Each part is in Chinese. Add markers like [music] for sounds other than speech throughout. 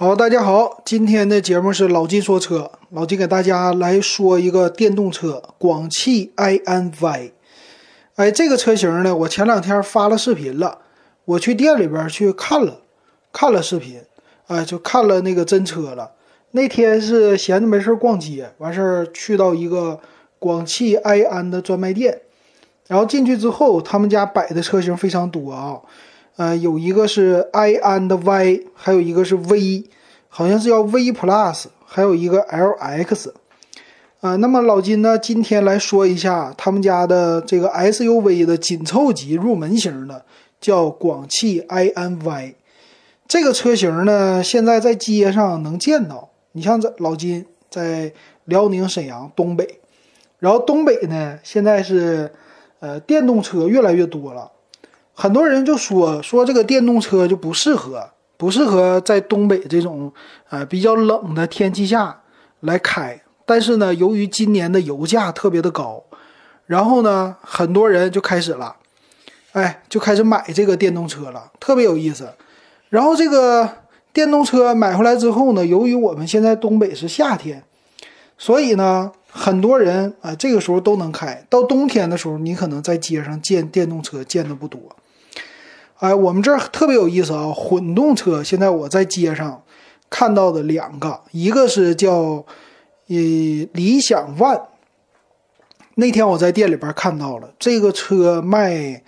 好，大家好，今天的节目是老金说车，老金给大家来说一个电动车广汽 iNY。哎，这个车型呢，我前两天发了视频了，我去店里边去看了，看了视频，哎，就看了那个真车了。那天是闲着没事逛街，完事儿去到一个广汽埃安的专卖店，然后进去之后，他们家摆的车型非常多啊。呃，有一个是 i 安的 Y，还有一个是 V，好像是叫 V Plus，还有一个 LX。啊，那么老金呢，今天来说一下他们家的这个 SUV 的紧凑级入门型的，叫广汽 i 安 Y。这个车型呢，现在在街上能见到。你像这老金在辽宁沈阳东北，然后东北呢，现在是呃电动车越来越多了。很多人就说说这个电动车就不适合，不适合在东北这种呃比较冷的天气下来开。但是呢，由于今年的油价特别的高，然后呢，很多人就开始了，哎，就开始买这个电动车了，特别有意思。然后这个电动车买回来之后呢，由于我们现在东北是夏天，所以呢，很多人啊这个时候都能开。到冬天的时候，你可能在街上见电动车见的不多。哎，我们这儿特别有意思啊！混动车现在我在街上看到的两个，一个是叫呃理想 ONE。那天我在店里边看到了这个车卖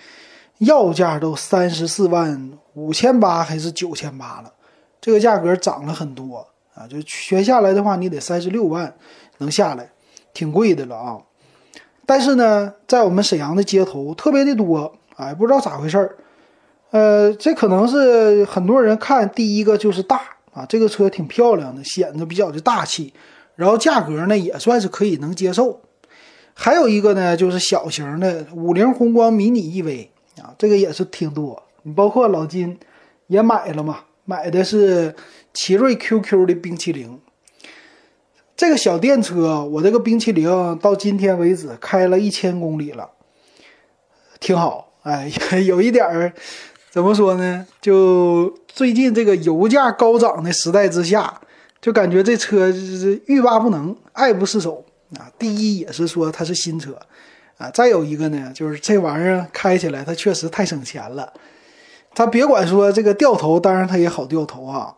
要价都三十四万五千八还是九千八了，这个价格涨了很多啊！就全下来的话，你得三十六万能下来，挺贵的了啊！但是呢，在我们沈阳的街头特别的多，哎，不知道咋回事儿。呃，这可能是很多人看第一个就是大啊，这个车挺漂亮的，显得比较的大气，然后价格呢也算是可以能接受。还有一个呢就是小型的五菱宏光迷你 EV 啊，这个也是挺多。你包括老金也买了嘛，买的是奇瑞 QQ 的冰淇淋。这个小电车，我这个冰淇淋到今天为止开了一千公里了，挺好，哎，[laughs] 有一点儿。怎么说呢？就最近这个油价高涨的时代之下，就感觉这车是欲罢不能、爱不释手啊。第一也是说它是新车啊，再有一个呢，就是这玩意儿开起来它确实太省钱了。它别管说这个掉头，当然它也好掉头啊。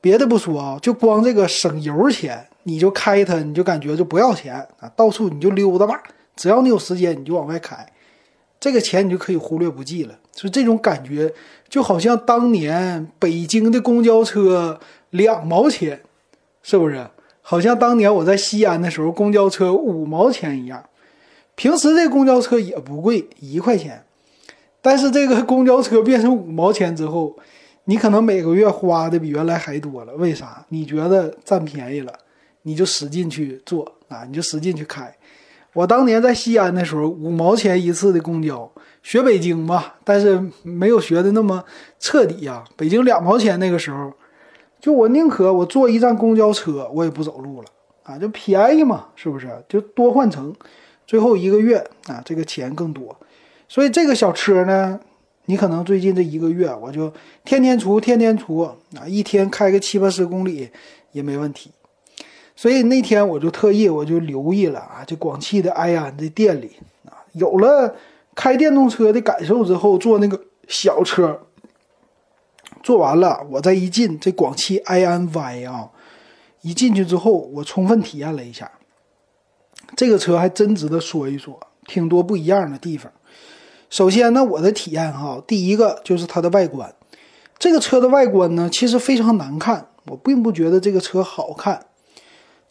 别的不说啊，就光这个省油钱，你就开它，你就感觉就不要钱啊，到处你就溜达吧，只要你有时间，你就往外开。这个钱你就可以忽略不计了，就这种感觉，就好像当年北京的公交车两毛钱，是不是？好像当年我在西安的时候，公交车五毛钱一样。平时这公交车也不贵，一块钱。但是这个公交车变成五毛钱之后，你可能每个月花的比原来还多了。为啥？你觉得占便宜了，你就使劲去坐啊，你就使劲去开。我当年在西安的时候，五毛钱一次的公交，学北京吧，但是没有学的那么彻底呀。北京两毛钱那个时候，就我宁可我坐一站公交车，我也不走路了啊，就便宜嘛，是不是？就多换乘，最后一个月啊，这个钱更多。所以这个小车呢，你可能最近这一个月，我就天天出，天天出啊，一天开个七八十公里也没问题。所以那天我就特意我就留意了啊，这广汽的埃安的店里啊，有了开电动车的感受之后，坐那个小车，坐完了，我再一进这广汽埃安 Y 啊，一进去之后，我充分体验了一下，这个车还真值得说一说，挺多不一样的地方。首先呢，我的体验哈，第一个就是它的外观，这个车的外观呢，其实非常难看，我并不觉得这个车好看。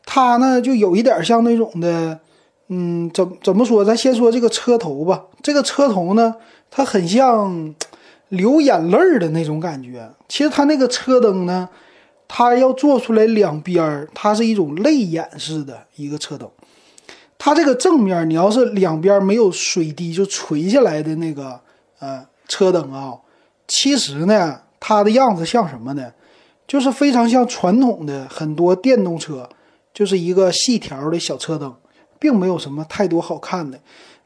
它呢，就有一点像那种的，嗯，怎怎么说？咱先说这个车头吧。这个车头呢，它很像流眼泪的那种感觉。其实它那个车灯呢，它要做出来两边，它是一种泪眼式的一个车灯。它这个正面，你要是两边没有水滴就垂下来的那个呃车灯啊，其实呢，它的样子像什么呢？就是非常像传统的很多电动车。就是一个细条的小车灯，并没有什么太多好看的，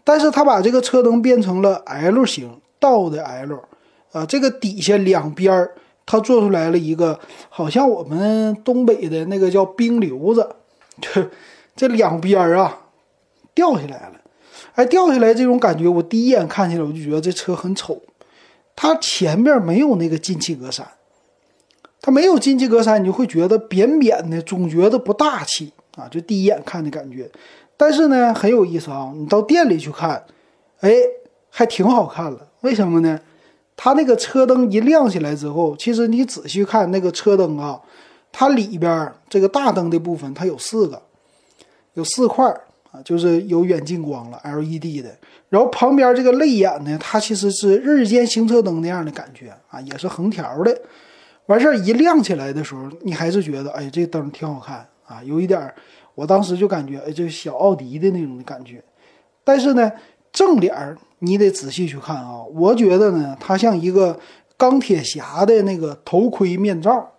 但是它把这个车灯变成了 L 型倒的 L，啊，这个底下两边它做出来了一个好像我们东北的那个叫冰瘤子，这这两边啊掉下来了。哎，掉下来这种感觉，我第一眼看起来我就觉得这车很丑。它前面没有那个进气格栅，它没有进气格栅，你就会觉得扁扁的，总觉得不大气啊。就第一眼看的感觉。但是呢，很有意思啊，你到店里去看，哎，还挺好看了。为什么呢？它那个车灯一亮起来之后，其实你仔细看那个车灯啊，它里边这个大灯的部分它有四个，有四块啊，就是有远近光了，LED 的。然后旁边这个泪眼呢，它其实是日间行车灯那样的感觉啊，也是横条的。完事儿一亮起来的时候，你还是觉得哎，这灯挺好看啊，有一点，我当时就感觉哎，这小奥迪的那种感觉。但是呢，正脸你得仔细去看啊，我觉得呢，它像一个钢铁侠的那个头盔面罩，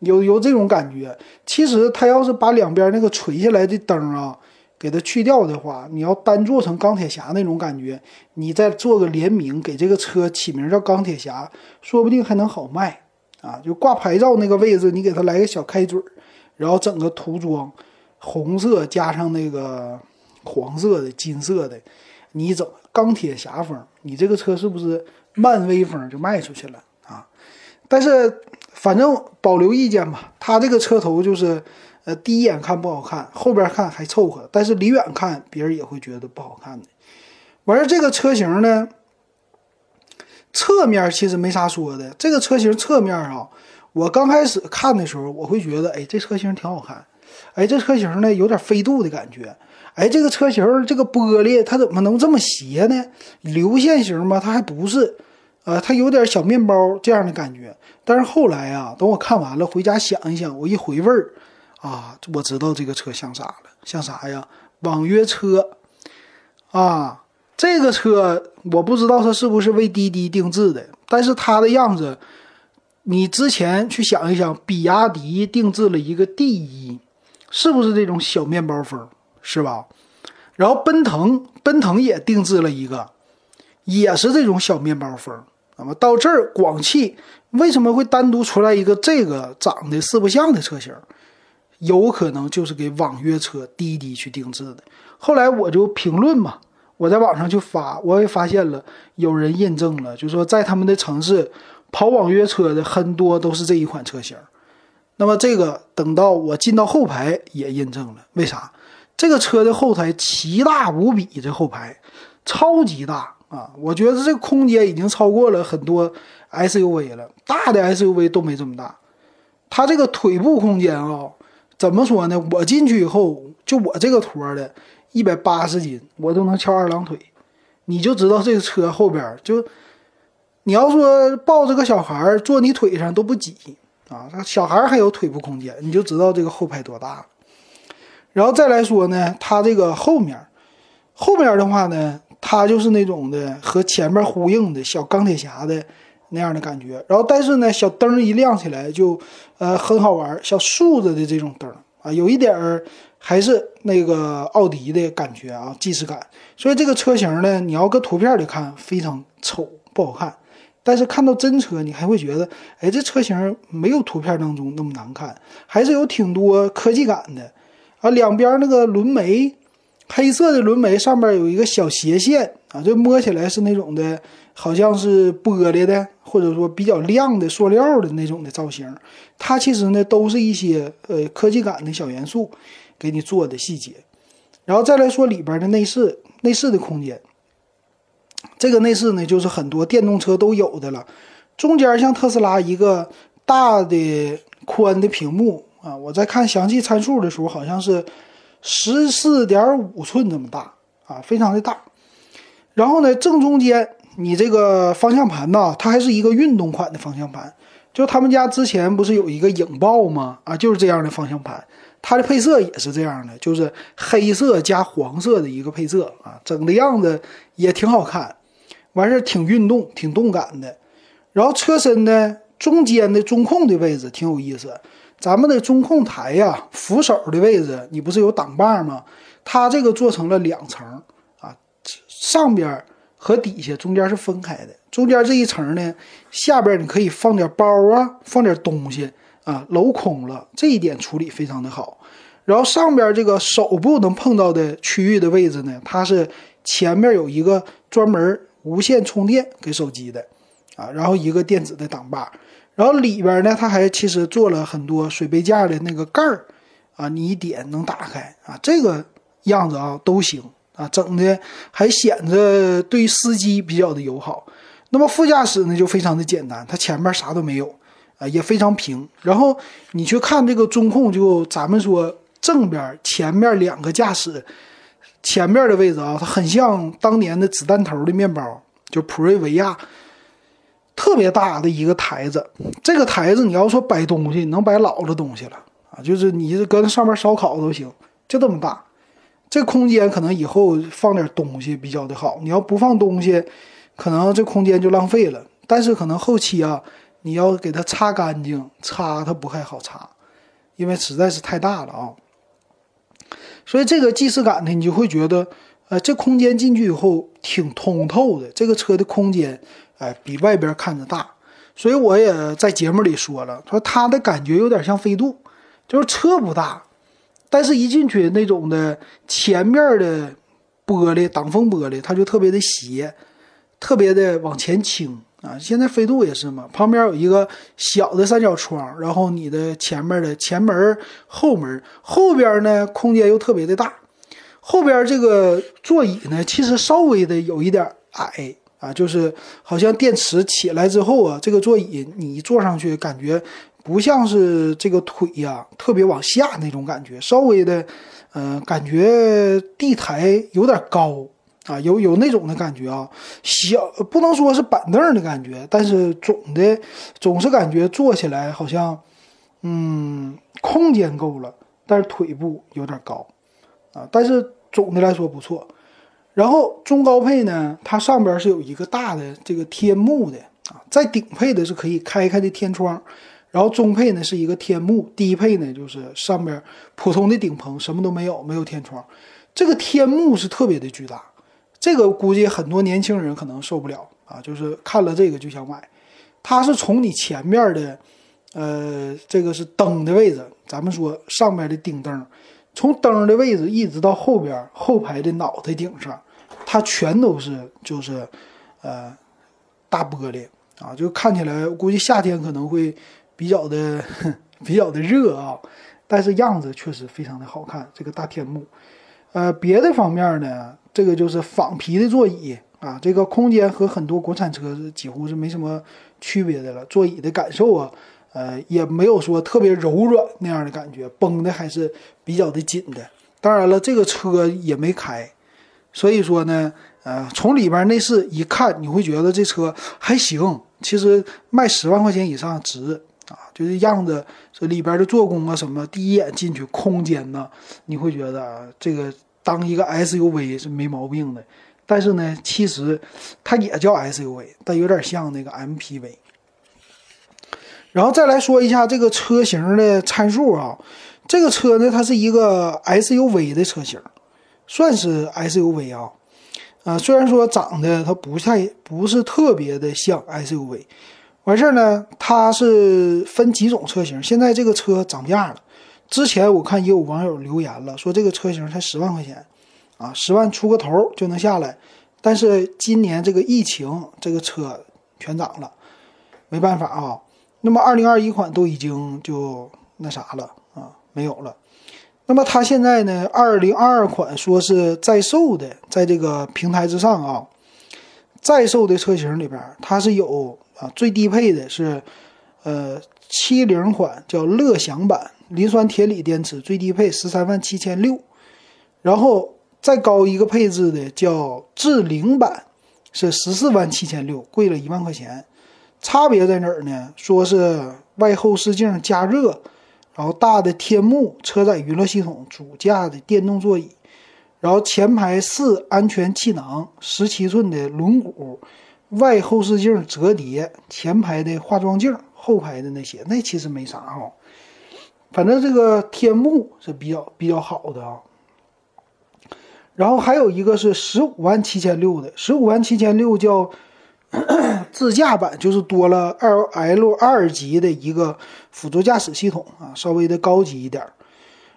有有这种感觉。其实它要是把两边那个垂下来的灯啊。给它去掉的话，你要单做成钢铁侠那种感觉，你再做个联名，给这个车起名叫钢铁侠，说不定还能好卖啊！就挂牌照那个位置，你给它来个小开嘴儿，然后整个涂装红色加上那个黄色的、金色的，你整钢铁侠风，你这个车是不是漫威风就卖出去了啊？但是反正保留意见吧，它这个车头就是。呃，第一眼看不好看，后边看还凑合，但是离远看别人也会觉得不好看的。完事这个车型呢，侧面其实没啥说的。这个车型侧面啊，我刚开始看的时候，我会觉得，哎，这车型挺好看。哎，这车型呢有点飞度的感觉。哎，这个车型这个玻璃它怎么能这么斜呢？流线型吗？它还不是，呃，它有点小面包这样的感觉。但是后来啊，等我看完了，回家想一想，我一回味儿。啊，我知道这个车像啥了，像啥呀？网约车啊，这个车我不知道它是不是为滴滴定制的，但是它的样子，你之前去想一想，比亚迪定制了一个 D 一，是不是这种小面包风，是吧？然后奔腾，奔腾也定制了一个，也是这种小面包风。那么到这儿，广汽为什么会单独出来一个这个长得四不像的车型？有可能就是给网约车滴滴去定制的。后来我就评论嘛，我在网上就发，我也发现了有人印证了，就说在他们的城市跑网约车的很多都是这一款车型。那么这个等到我进到后排也印证了，为啥？这个车的后台奇大无比，这后排超级大啊！我觉得这个空间已经超过了很多 SUV 了，大的 SUV 都没这么大。它这个腿部空间啊。怎么说呢？我进去以后，就我这个坨的，一百八十斤，我都能翘二郎腿。你就知道这个车后边就，你要说抱着个小孩坐你腿上都不挤啊，小孩还有腿部空间，你就知道这个后排多大。然后再来说呢，它这个后面，后面的话呢，它就是那种的和前面呼应的小钢铁侠的。那样的感觉，然后但是呢，小灯一亮起来就，呃，很好玩，小竖着的这种灯啊，有一点儿还是那个奥迪的感觉啊，既视感。所以这个车型呢，你要搁图片里看非常丑不好看，但是看到真车，你还会觉得，哎，这车型没有图片当中那么难看，还是有挺多科技感的啊。两边那个轮眉，黑色的轮眉上面有一个小斜线啊，就摸起来是那种的。好像是玻璃的，或者说比较亮的塑料的那种的造型，它其实呢都是一些呃科技感的小元素给你做的细节。然后再来说里边的内饰，内饰的空间，这个内饰呢就是很多电动车都有的了。中间像特斯拉一个大的宽的屏幕啊，我在看详细参数的时候好像是十四点五寸这么大啊，非常的大。然后呢正中间。你这个方向盘呢，它还是一个运动款的方向盘，就他们家之前不是有一个影豹吗？啊，就是这样的方向盘，它的配色也是这样的，就是黑色加黄色的一个配色啊，整的样子也挺好看，完事挺运动、挺动感的。然后车身呢，中间的中控的位置挺有意思，咱们的中控台呀，扶手的位置，你不是有挡把吗？它这个做成了两层啊，上边。和底下中间是分开的，中间这一层呢，下边你可以放点包啊，放点东西啊，镂空了，这一点处理非常的好。然后上边这个手部能碰到的区域的位置呢，它是前面有一个专门无线充电给手机的啊，然后一个电子的挡把，然后里边呢，它还其实做了很多水杯架的那个盖儿啊，你一点能打开啊，这个样子啊都行。啊，整的还显着对司机比较的友好。那么副驾驶呢，就非常的简单，它前面啥都没有，啊，也非常平。然后你去看这个中控，就咱们说正边前面两个驾驶前面的位置啊，它很像当年的子弹头的面包，就普锐维亚，特别大的一个台子。这个台子你要说摆东西，能摆老了东西了啊，就是你搁那上面烧烤都行，就这么大。这空间可能以后放点东西比较的好，你要不放东西，可能这空间就浪费了。但是可能后期啊，你要给它擦干净，擦它不太好擦，因为实在是太大了啊。所以这个既视感呢，你就会觉得，呃，这空间进去以后挺通透的。这个车的空间，哎，比外边看着大。所以我也在节目里说了，说它的感觉有点像飞度，就是车不大。但是，一进去那种的前面的玻璃挡风玻璃，它就特别的斜，特别的往前倾啊。现在飞度也是嘛，旁边有一个小的三角窗，然后你的前面的前门、后门，后边呢空间又特别的大。后边这个座椅呢，其实稍微的有一点矮啊，就是好像电池起来之后啊，这个座椅你坐上去感觉。不像是这个腿呀，特别往下那种感觉，稍微的，嗯，感觉地台有点高啊，有有那种的感觉啊，小不能说是板凳的感觉，但是总的总是感觉坐起来好像，嗯，空间够了，但是腿部有点高啊，但是总的来说不错。然后中高配呢，它上边是有一个大的这个天幕的啊，在顶配的是可以开开的天窗。然后中配呢是一个天幕，低配呢就是上面普通的顶棚，什么都没有，没有天窗。这个天幕是特别的巨大，这个估计很多年轻人可能受不了啊，就是看了这个就想买。它是从你前面的，呃，这个是灯的位置，咱们说上面的顶灯，从灯的位置一直到后边后排的脑袋顶上，它全都是就是，呃，大玻璃啊，就看起来估计夏天可能会。比较的比较的热啊，但是样子确实非常的好看。这个大天幕，呃，别的方面呢，这个就是仿皮的座椅啊，这个空间和很多国产车是几乎是没什么区别的了。座椅的感受啊，呃，也没有说特别柔软那样的感觉，绷的还是比较的紧的。当然了，这个车也没开，所以说呢，呃，从里边内饰一看，你会觉得这车还行。其实卖十万块钱以上值。就是样子，这里边的做工啊，什么，第一眼进去空间呢，你会觉得这个当一个 SUV 是没毛病的。但是呢，其实它也叫 SUV，但有点像那个 MPV。然后再来说一下这个车型的参数啊，这个车呢，它是一个 SUV 的车型，算是 SUV 啊。啊，虽然说长得它不太不是特别的像 SUV。完事儿呢，它是分几种车型。现在这个车涨价了，之前我看也有网友留言了，说这个车型才十万块钱，啊，十万出个头就能下来。但是今年这个疫情，这个车全涨了，没办法啊。那么二零二一款都已经就那啥了啊，没有了。那么它现在呢，二零二二款说是在售的，在这个平台之上啊，在售的车型里边，它是有。啊，最低配的是，呃，七零款叫乐享版，磷酸铁锂电池，最低配十三万七千六，然后再高一个配置的叫智灵版，是十四万七千六，贵了一万块钱。差别在哪儿呢？说是外后视镜加热，然后大的天幕，车载娱乐系统，主驾的电动座椅，然后前排四安全气囊，十七寸的轮毂。外后视镜折叠，前排的化妆镜，后排的那些那其实没啥哈，反正这个天幕是比较比较好的啊。然后还有一个是十五万七千六的，十五万七千六叫 [coughs] 自驾版，就是多了 L L 二级的一个辅助驾驶系统啊，稍微的高级一点。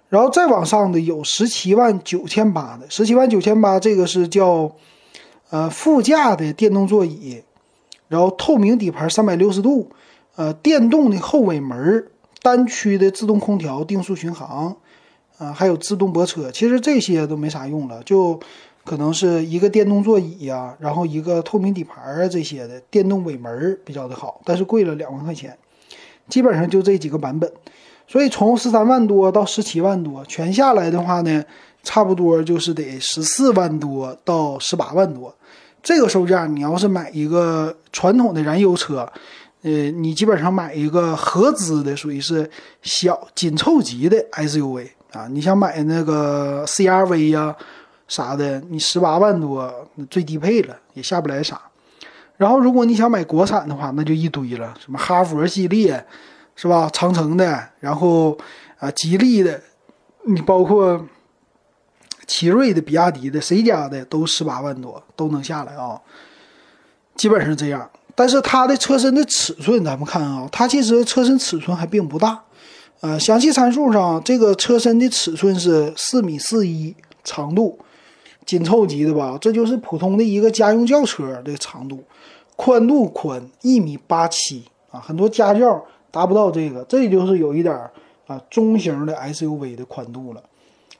然后再往上的有十七万九千八的，十七万九千八这个是叫呃副驾的电动座椅，然后透明底盘三百六十度，呃电动的后尾门，单区的自动空调定速巡航。啊，还有自动泊车，其实这些都没啥用了，就可能是一个电动座椅呀，然后一个透明底盘啊这些的，电动尾门比较的好，但是贵了两万块钱，基本上就这几个版本，所以从十三万多到十七万多，全下来的话呢，差不多就是得十四万多到十八万多，这个售价，你要是买一个传统的燃油车，呃，你基本上买一个合资的，属于是小紧凑级的 SUV。啊，你想买那个 CRV 呀啥的，你十八万多最低配了，也下不来啥。然后如果你想买国产的话，那就一堆了，什么哈佛系列，是吧？长城的，然后啊，吉利的，你包括奇瑞的、比亚迪的，谁家的都十八万多都能下来啊。基本上这样，但是它的车身的尺寸，咱们看啊，它其实车身尺寸还并不大。呃，详细参数上，这个车身的尺寸是四米四一长度，紧凑级的吧？这就是普通的一个家用轿车的长度，宽度宽一米八七啊，很多家轿达不到这个，这就是有一点啊中型的 SUV 的宽度了。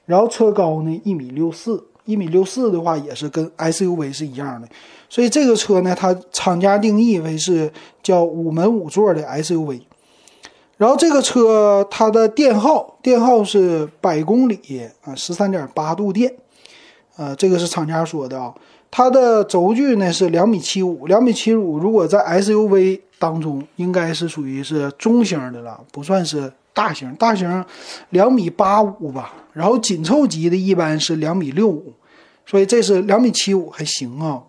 然后车高呢一米六四，一米六四的话也是跟 SUV 是一样的，所以这个车呢，它厂家定义为是叫五门五座的 SUV。然后这个车它的电耗电耗是百公里啊十三点八度电，呃，这个是厂家说的啊。它的轴距呢是两米七五，两米七五，如果在 SUV 当中应该是属于是中型的了，不算是大型。大型两米八五吧，然后紧凑级的一般是两米六五，所以这是两米七五还行啊。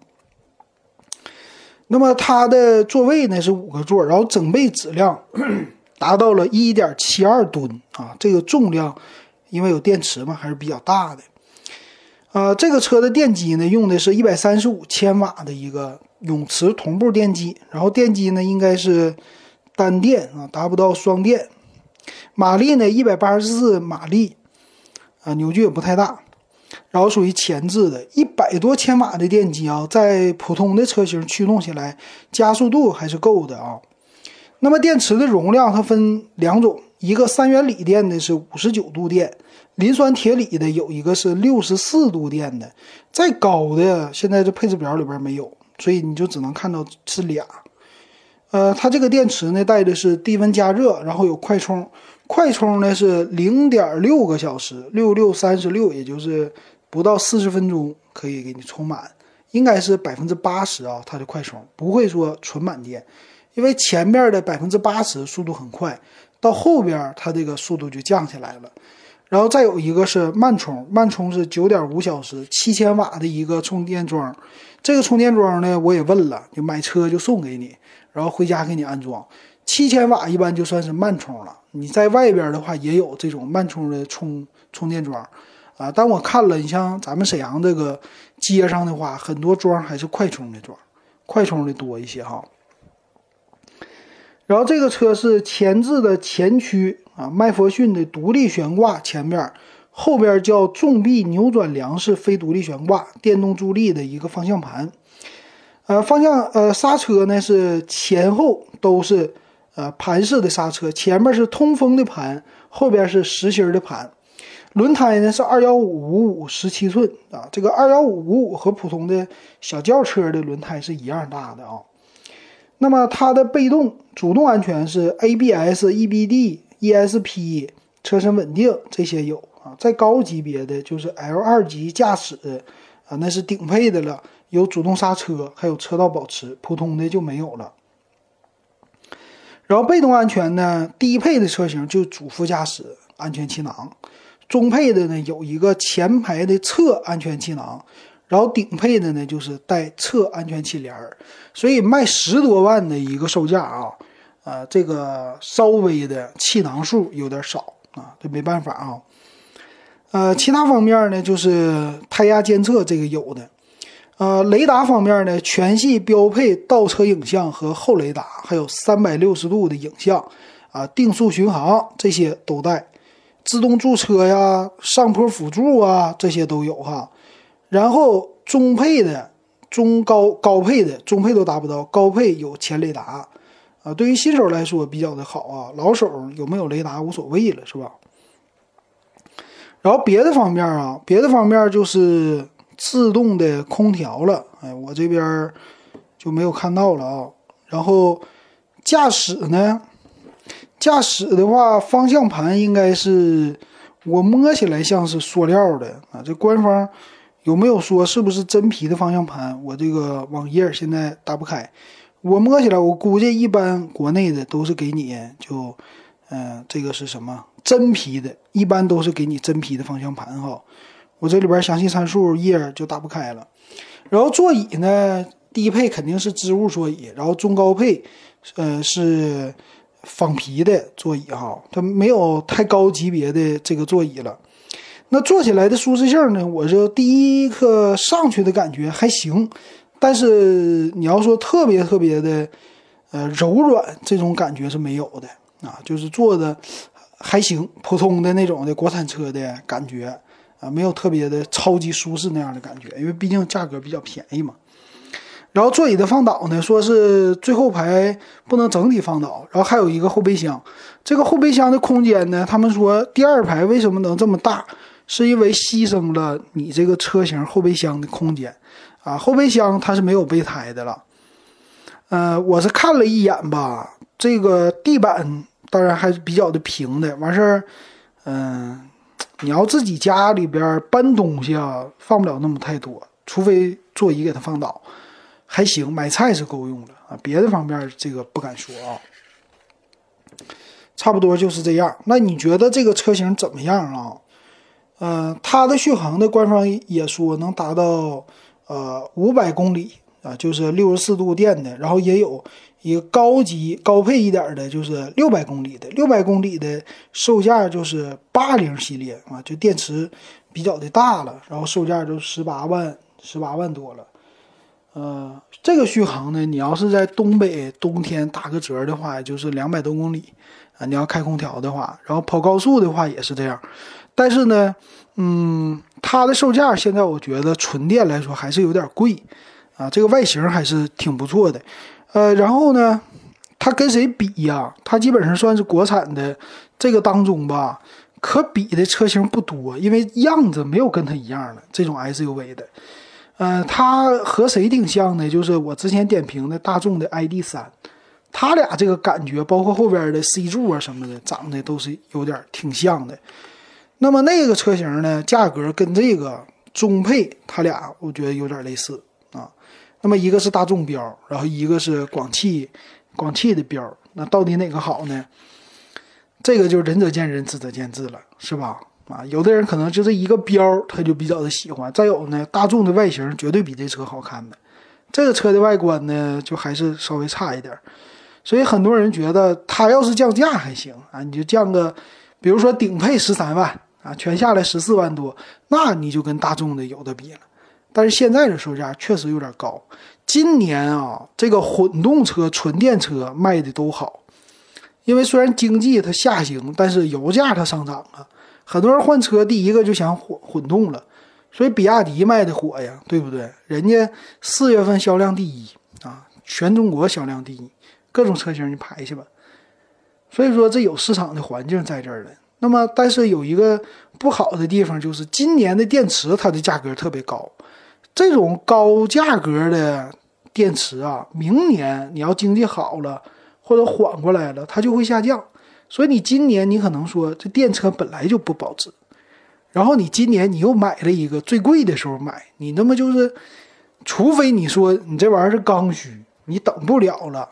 那么它的座位呢是五个座，然后整备质量。达到了一点七二吨啊！这个重量，因为有电池嘛，还是比较大的。呃，这个车的电机呢，用的是一百三十五千瓦的一个永磁同步电机，然后电机呢应该是单电啊，达不到双电。马力呢一百八十四马力，啊，扭矩也不太大。然后属于前置的，一百多千瓦的电机啊，在普通的车型驱动起来，加速度还是够的啊。那么电池的容量它分两种，一个三元锂电的是五十九度电，磷酸铁锂的有一个是六十四度电的，再高的现在这配置表里边没有，所以你就只能看到是俩。呃，它这个电池呢带的是低温加热，然后有快充，快充呢是零点六个小时，六六三十六，也就是不到四十分钟可以给你充满，应该是百分之八十啊，它的快充不会说纯满电。因为前面的百分之八十速度很快，到后边它这个速度就降下来了。然后再有一个是慢充，慢充是九点五小时，七千瓦的一个充电桩。这个充电桩呢，我也问了，就买车就送给你，然后回家给你安装。七千瓦一般就算是慢充了。你在外边的话也有这种慢充的充充电桩啊。但我看了，你像咱们沈阳这个街上的话，很多桩还是快充的桩，快充的多一些哈。然后这个车是前置的前驱啊，麦弗逊的独立悬挂前面，后边叫重臂扭转梁式非独立悬挂，电动助力的一个方向盘，呃，方向呃刹车呢是前后都是呃盘式的刹车，前面是通风的盘，后边是实心的盘，轮胎呢是二幺五五五十七寸啊，这个二幺五五五和普通的小轿车的轮胎是一样大的啊。那么它的被动、主动安全是 ABS、EBD、ESP，车身稳定这些有啊。再高级别的就是 L 二级驾驶啊，那是顶配的了，有主动刹车，还有车道保持，普通的就没有了。然后被动安全呢，低配的车型就主副驾驶安全气囊，中配的呢有一个前排的侧安全气囊。然后顶配的呢，就是带侧安全气帘，所以卖十多万的一个售价啊，呃，这个稍微的气囊数有点少啊，这没办法啊。呃，其他方面呢，就是胎压监测这个有的。呃，雷达方面呢，全系标配倒车影像和后雷达，还有三百六十度的影像啊，定速巡航这些都带，自动驻车呀、上坡辅助啊这些都有哈。然后中配的、中高高配的、中配都达不到，高配有前雷达啊。对于新手来说比较的好啊，老手有没有雷达无所谓了，是吧？然后别的方面啊，别的方面就是自动的空调了。哎，我这边就没有看到了啊。然后驾驶呢，驾驶的话，方向盘应该是我摸起来像是塑料的啊。这官方有没有说是不是真皮的方向盘？我这个网页现在打不开。我摸起来，我估计一般国内的都是给你就，嗯，这个是什么？真皮的，一般都是给你真皮的方向盘哈。我这里边详细参数页就打不开了。然后座椅呢，低配肯定是织物座椅，然后中高配，呃是仿皮的座椅哈。它没有太高级别的这个座椅了。那坐起来的舒适性呢？我就第一个上去的感觉还行，但是你要说特别特别的，呃柔软这种感觉是没有的啊，就是坐的。还行，普通的那种的国产车的感觉啊，没有特别的超级舒适那样的感觉，因为毕竟价格比较便宜嘛。然后座椅的放倒呢，说是最后排不能整体放倒，然后还有一个后备箱。这个后备箱的空间呢，他们说第二排为什么能这么大，是因为牺牲了你这个车型后备箱的空间啊。后备箱它是没有备胎的了。呃，我是看了一眼吧，这个地板。当然还是比较的平的，完事儿，嗯，你要自己家里边搬东西啊，放不了那么太多，除非座椅给它放倒，还行，买菜是够用的啊，别的方面这个不敢说啊，差不多就是这样。那你觉得这个车型怎么样啊？呃，它的续航的官方也说能达到呃五百公里啊，就是六十四度电的，然后也有。一个高级高配一点的，就是六百公里的，六百公里的售价就是八零系列啊，就电池比较的大了，然后售价就十八万，十八万多了。呃，这个续航呢，你要是在东北冬天打个折的话，就是两百多公里啊。你要开空调的话，然后跑高速的话也是这样。但是呢，嗯，它的售价现在我觉得纯电来说还是有点贵啊。这个外形还是挺不错的。呃，然后呢，它跟谁比呀？它基本上算是国产的这个当中吧，可比的车型不多，因为样子没有跟它一样的这种 SUV 的。呃，它和谁挺像呢？就是我之前点评的大众的 ID 三，它俩这个感觉，包括后边的 C 柱啊什么的，长得都是有点挺像的。那么那个车型呢，价格跟这个中配，它俩我觉得有点类似。那么一个是大众标，然后一个是广汽，广汽的标，那到底哪个好呢？这个就仁者见仁，智者见智了，是吧？啊，有的人可能就这一个标，他就比较的喜欢。再有呢，大众的外形绝对比这车好看的，这个车的外观呢，就还是稍微差一点。所以很多人觉得，它要是降价还行啊，你就降个，比如说顶配十三万啊，全下来十四万多，那你就跟大众的有的比了。但是现在的售价确实有点高。今年啊，这个混动车、纯电车卖的都好，因为虽然经济它下行，但是油价它上涨了。很多人换车，第一个就想混混动了，所以比亚迪卖的火呀，对不对？人家四月份销量第一啊，全中国销量第一，各种车型你排去吧。所以说这有市场的环境在这儿了。那么，但是有一个不好的地方，就是今年的电池它的价格特别高。这种高价格的电池啊，明年你要经济好了或者缓过来了，它就会下降。所以你今年你可能说这电车本来就不保值，然后你今年你又买了一个最贵的时候买，你那么就是，除非你说你这玩意儿是刚需，你等不了了。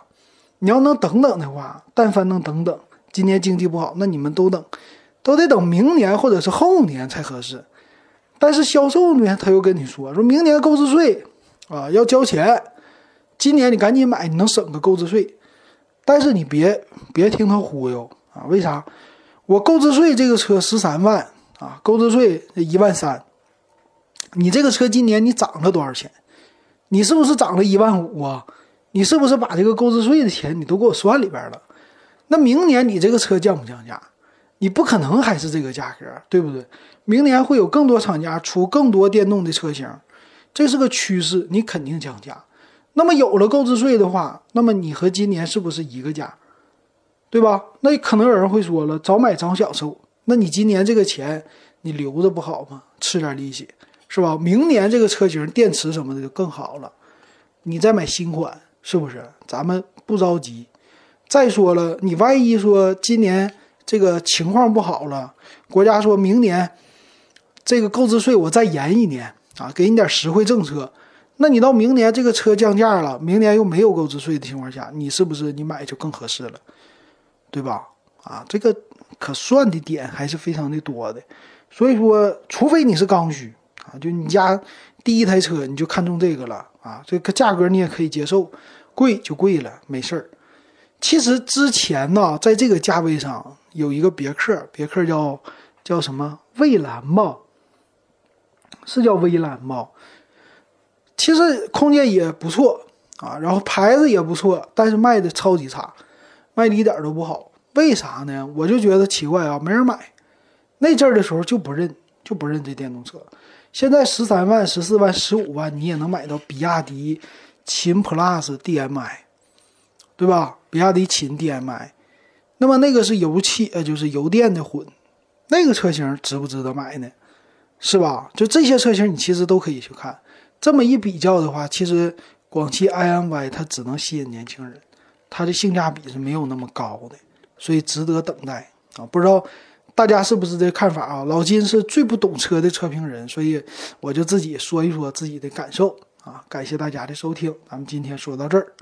你要能等等的话，但凡能等等，今年经济不好，那你们都等，都得等明年或者是后年才合适。但是销售呢，他又跟你说，说明年购置税啊要交钱，今年你赶紧买，你能省个购置税。但是你别别听他忽悠啊，为啥？我购置税这个车十三万啊，购置税一万三，你这个车今年你涨了多少钱？你是不是涨了一万五啊？你是不是把这个购置税的钱你都给我算里边了？那明年你这个车降不降价？你不可能还是这个价格，对不对？明年会有更多厂家出更多电动的车型，这是个趋势，你肯定降价。那么有了购置税的话，那么你和今年是不是一个价？对吧？那可能有人会说了，早买早享受。那你今年这个钱你留着不好吗？吃点利息是吧？明年这个车型电池什么的就更好了，你再买新款是不是？咱们不着急。再说了，你万一说今年这个情况不好了，国家说明年这个购置税我再延一年啊，给你点实惠政策。那你到明年这个车降价了，明年又没有购置税的情况下，你是不是你买就更合适了？对吧？啊，这个可算的点还是非常的多的，所以说，除非你是刚需啊，就你家第一台车你就看中这个了啊，这个价格你也可以接受，贵就贵了，没事儿。其实之前呢，在这个价位上有一个别克，别克叫叫什么蔚蓝吗？是叫蔚蓝吧？其实空间也不错啊，然后牌子也不错，但是卖的超级差。卖的一点都不好，为啥呢？我就觉得奇怪啊，没人买。那阵儿的时候就不认，就不认这电动车。现在十三万、十四万、十五万，你也能买到比亚迪秦 PLUS DM-i，对吧？比亚迪秦 DM-i，那么那个是油气，呃，就是油电的混，那个车型值不值得买呢？是吧？就这些车型，你其实都可以去看。这么一比较的话，其实广汽 i-MY 它只能吸引年轻人。它的性价比是没有那么高的，所以值得等待啊！不知道大家是不是这看法啊？老金是最不懂车的车评人，所以我就自己说一说自己的感受啊！感谢大家的收听，咱们今天说到这儿。